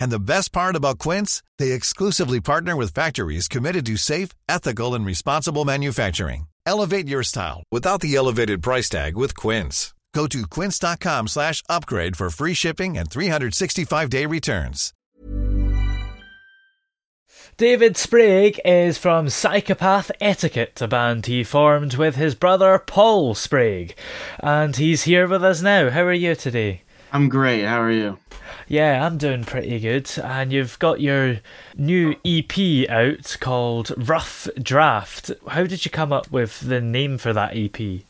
And the best part about Quince, they exclusively partner with factories committed to safe, ethical, and responsible manufacturing. Elevate your style without the elevated price tag with Quince. Go to quince.com slash upgrade for free shipping and 365-day returns. David Sprague is from Psychopath Etiquette, a band he formed with his brother Paul Sprague. And he's here with us now. How are you today? I'm great. How are you? Yeah, I'm doing pretty good. And you've got your new EP out called Rough Draft. How did you come up with the name for that EP?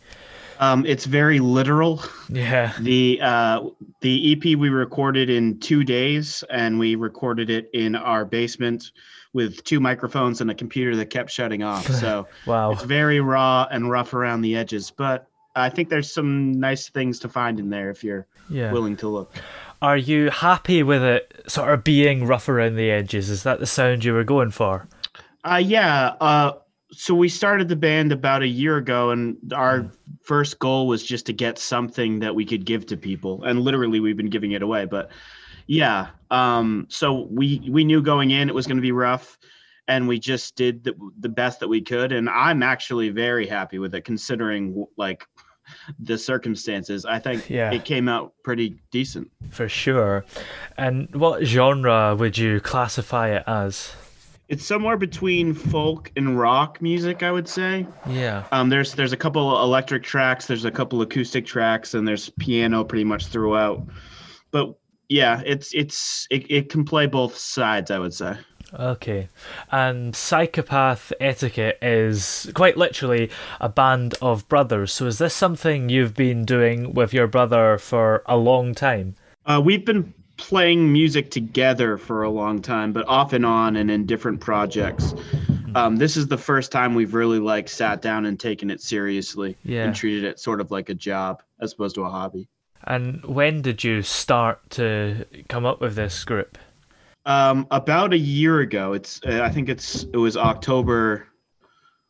Um, it's very literal. Yeah. The uh, the EP we recorded in two days, and we recorded it in our basement with two microphones and a computer that kept shutting off. So Wow. it's very raw and rough around the edges, but I think there's some nice things to find in there if you're Yeah. willing to look. Are you happy with it sort of being rough around the edges? Is that the sound you were going for? Uh, yeah. Uh, so we started the band about a year ago, and our first goal was just to get something that we could give to people, and literally we've been giving it away. But yeah, um, so we we knew going in it was going to be rough, and we just did the, the best that we could, and I'm actually very happy with it considering like the circumstances. I think Yeah. it came out pretty decent. For sure. And what genre would you classify it as? It's somewhere between folk and rock music, I would say. Yeah. Um, there's there's a couple electric tracks, there's a couple acoustic tracks, and there's piano pretty much throughout. But yeah, it's it's it, it can play both sides, I would say. Okay. And Psychopath Etiquette is quite literally a band of brothers. So is this something you've been doing with your brother for a long time? Uh, we've been playing music together for a long time, but off and on and in different projects. Um, this is the first time we've really like sat down and taken it seriously Yeah. and treated it sort of like a job as opposed to a hobby. And when did you start to come up with this group? Um, about a year ago, it's uh, I think it's it was October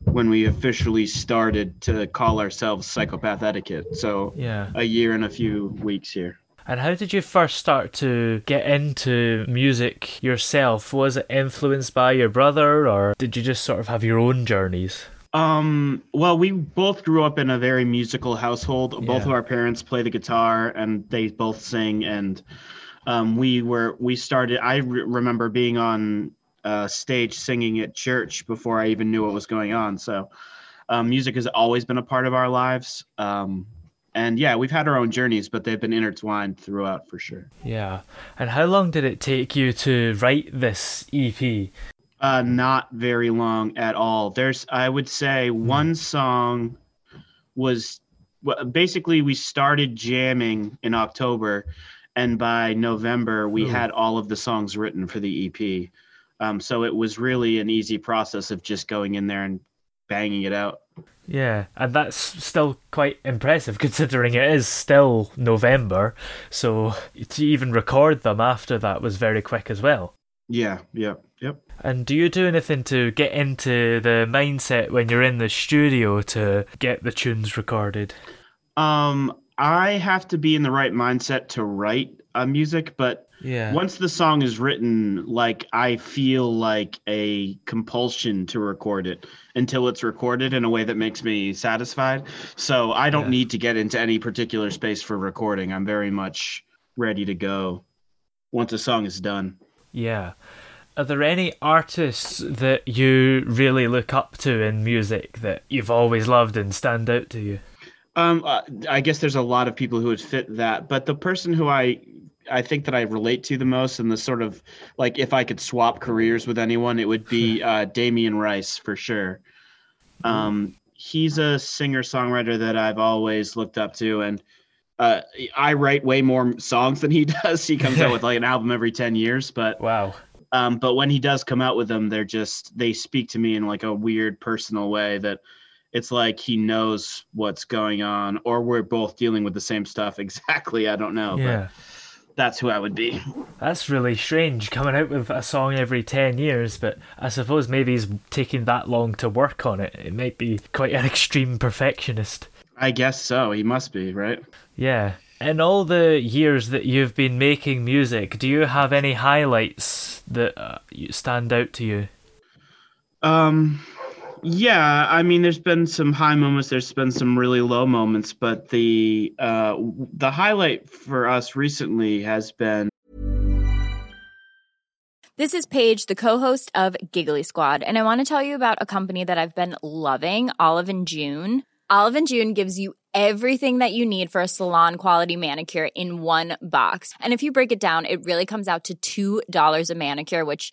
when we officially started to call ourselves Psychopath Etiquette. So Yeah. a year and a few weeks here. And how did you first start to get into music yourself? Was it influenced by your brother or did you just sort of have your own journeys? Um, well, we both grew up in a very musical household. Both Yeah. of our parents play the guitar and they both sing. And um, we were, we started, I re- remember being on uh, stage singing at church before I even knew what was going on. So um, music has always been a part of our lives. Um, and yeah, we've had our own journeys, but they've been intertwined throughout for sure. Yeah. And how long did it take you to write this EP? Uh, not very long at all. There's, I would say, one song was well, basically we started jamming in October, and by November we had all of the songs written for the EP. Um, so it was really an easy process of just going in there and banging it out. Yeah, and that's still quite impressive considering it is still November. So to even record them after that was very quick as well. Yeah, yep, yep. And do you do anything to get into the mindset when you're in the studio to get the tunes recorded? Um, I have to be in the right mindset to write uh, music, but Yeah. once the song is written, like I feel like a compulsion to record it until it's recorded in a way that makes me satisfied. So I don't Yeah. need to get into any particular space for recording. I'm very much ready to go once a song is done. Yeah. Are there any artists that you really look up to in music that you've always loved and stand out to you? Um, uh, I guess there's a lot of people who would fit that, but the person who I I think that I relate to the most, and the sort of like if I could swap careers with anyone, it would be uh, Damien Rice for sure. Um, he's a singer songwriter that I've always looked up to, and uh, I write way more songs than he does. He comes out with like an album every ten years, but Wow. um, but when he does come out with them, they're just they speak to me in like a weird personal way that it's like he knows what's going on, or we're both dealing with the same stuff exactly. I don't know, Yeah. but that's who I would be. That's really strange coming out with a song every 10 years, but I suppose maybe he's taking that long to work on it. It might be quite an extreme perfectionist. I guess so. He must be right. Yeah. In all the years that you've been making music, do you have any highlights that uh, stand out to you? Um, yeah. I mean, there's been some high moments. There's been some really low moments, but the uh, the highlight for us recently has been This is Paige, the co-host of Giggly Squad, and I want to tell you about a company that I've been loving, Olive and June. Olive and June gives you everything that you need for a salon quality manicure in one box. And if you break it down, it really comes out to $2 a manicure, which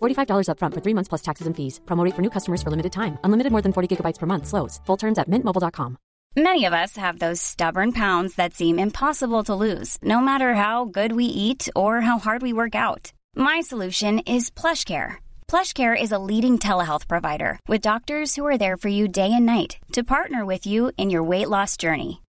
$45 upfront for three months plus taxes and fees. Promo for new customers for limited time. Unlimited more than 40 gigabytes per month. Slows. Full terms at mintmobile.com. Many of us have those stubborn pounds that seem impossible to lose, no matter how good we eat or how hard we work out. My solution is plush PlushCare. PlushCare is a leading telehealth provider with doctors who are there for you day and night to partner with you in your weight loss journey.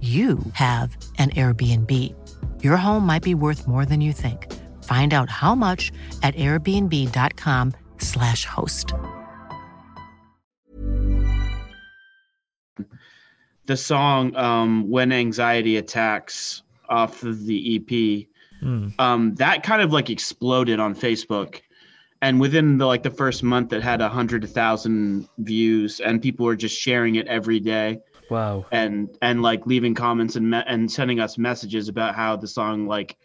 you have an Airbnb. Your home might be worth more than you think. Find out how much at airbnb.com/slash host. the song um, "When Anxiety Attacks" off of the EP. Um, that kind of like exploded on Facebook, and within the like the first month, it had a hundred thousand views, and people were just sharing it every day. Wow. and and like leaving comments and me- and sending us messages about how the song like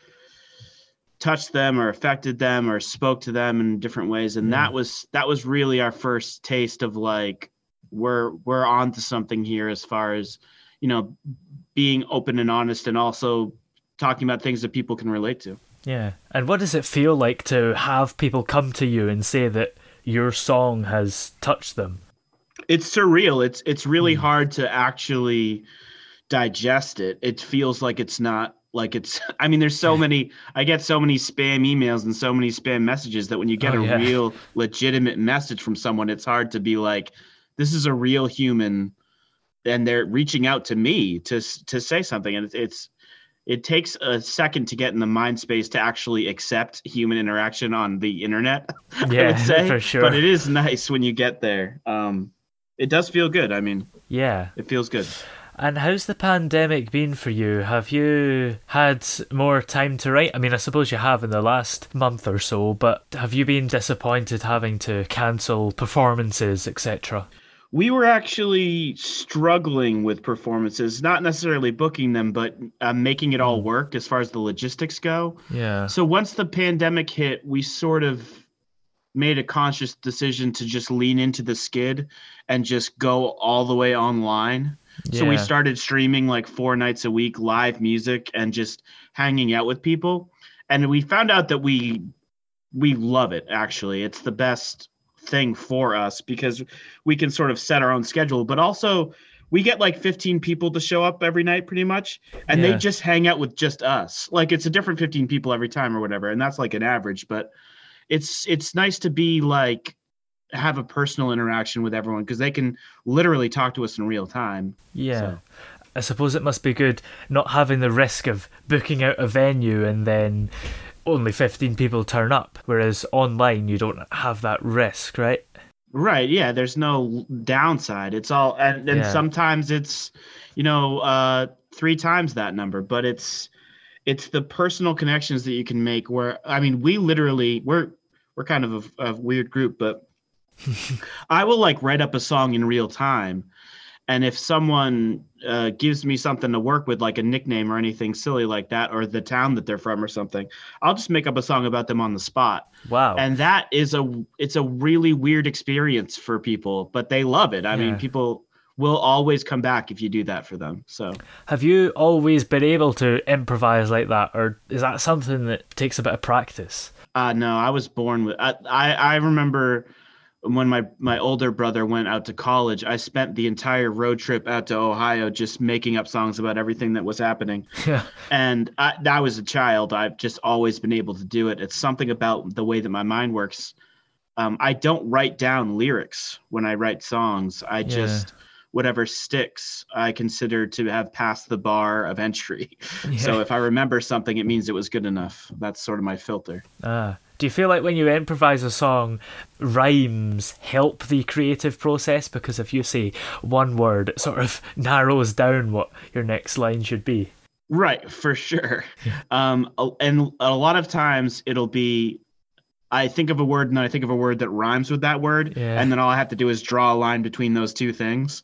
touched them or affected them or spoke to them in different ways and that mm. was that was really our first taste of like we're we're on to something here as far as you know being open and honest and also talking about things that people can relate to Yeah. And what does it feel like to have people come to you and say that your song has touched them? It's surreal. It's it's really hard to actually digest it. It feels like it's not like it's i mean there's so many i get so many spam emails and so many spam messages that when you get Oh, a yeah. real legitimate message from someone it's hard to be like this is a real human and they're reaching out to me to to say something. And it's, it's it takes a second to get in the mind space to actually accept human interaction on the internet Yeah, for sure. but it is nice when you get there. Um it does feel good. I mean, Yeah. it feels good. And how's the pandemic been for you? Have you had more time to write? I mean, I suppose you have in the last month or so, but have you been disappointed having to cancel performances, etc.? We were actually struggling with performances, not necessarily booking them, but uh, making it all work as far as the logistics go. Yeah. So once the pandemic hit, we sort of made a conscious decision to just lean into the skid and just go all the way online. So we started streaming like four nights a week, live music, and just hanging out with people. And we found out that we we love it. Actually, it's the best thing for us because we can sort of set our own schedule, but also we get like 15 people to show up every night pretty much and Yeah. they just hang out with just us like it's a different 15 people every time or whatever and that's like an average but it's it's nice to be like have a personal interaction with everyone because they can literally talk to us in real time Yeah. So- I suppose it must be good not having the risk of booking out a venue and then only 15 people turn up, whereas online you don't have that risk, right? Right. Yeah. There's no downside. It's all, and, and Yeah. sometimes it's, you know, uh, three times that number, but it's, it's the personal connections that you can make where, I mean, we literally, we're, we're kind of a, a weird group, but I will like write up a song in real time. And if someone uh, gives me something to work with, like a nickname or anything silly like that, or the town that they're from or something, I'll just make up a song about them on the spot Wow. and that is a it's a really weird experience for people but they love it i Yeah. mean people will always come back if you do that for them so Have you always been able to improvise like that, or is that something that takes a bit of practice? Uh no i was born with i i, I remember when my my older brother went out to college i spent the entire road trip out to ohio just making up songs about everything that was happening. Yeah. and I, I was a child. I've just always been able to do it. It's something about the way that my mind works. Um, i don't write down lyrics when i write songs. I just whatever sticks i consider to have passed the bar of entry so if i remember something it means it was good enough that's sort of my filter Ah. Do you feel like when you improvise a song, rhymes help the creative process? Because if you say one word, it sort of narrows down what your next line should be. Right, for sure. Um, and a lot of times it'll be, I think of a word and then I think of a word that rhymes with that word, Yeah. and then all I have to do is draw a line between those two things.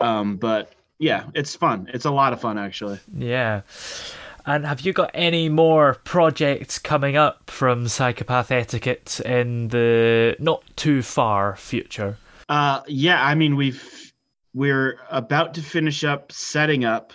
Um, but yeah, it's fun. It's a lot of fun actually. Yeah. And have you got any more projects coming up from Psychopath Etiquette in the not too far future? Uh, yeah, I mean we've we're about to finish up setting up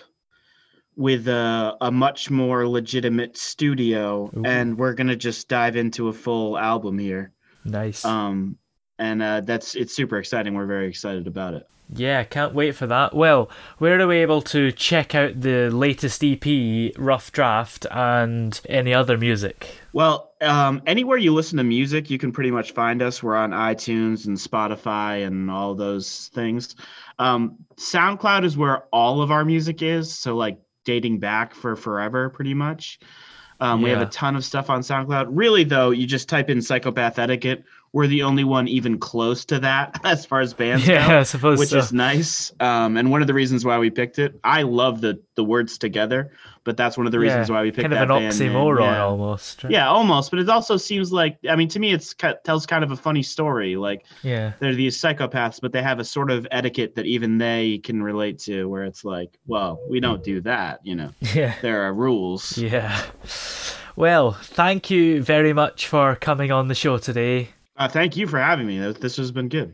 with a, a much more legitimate studio, and we're gonna just dive into a full album here. Nice. Um, and uh, that's it's super exciting. We're very excited about it. Yeah, can't wait for that. Well, where are we able to check out the latest EP, Rough Draft, and any other music? Well, um, anywhere you listen to music, you can pretty much find us. We're on iTunes and Spotify and all those things. Um, SoundCloud is where all of our music is. So, like dating back for forever, pretty much. Um, We have a ton of stuff on SoundCloud. Really, though, you just type in Psychopath Etiquette. We're the only one even close to that as far as bands Yeah, go, I suppose which so. is nice. Um, and one of the reasons why we picked it, I love the the words together, but that's one of the reasons Yeah, why we picked it. kind of that an band name. oxymoron Yeah. almost. right? Yeah, almost. But it also seems like I mean, to me, it's tells kind of a funny story. Like Yeah. they're these psychopaths, but they have a sort of etiquette that even they can relate to, where it's like, well, we don't do that. You know, Yeah. there are rules. Yeah. Well, thank you very much for coming on the show today. Uh, thank you for having me. This this has been good.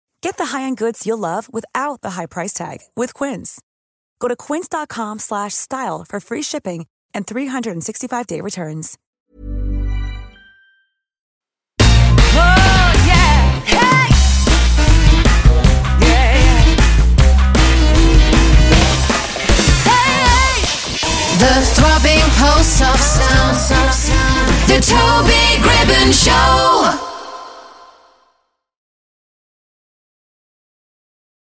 Get the high-end goods you'll love without the high price tag with Quince. Go to quince.com slash style for free shipping and 365-day returns. Oh, yeah. Hey! Yeah. Hey! The throbbing pulse of sound. The Toby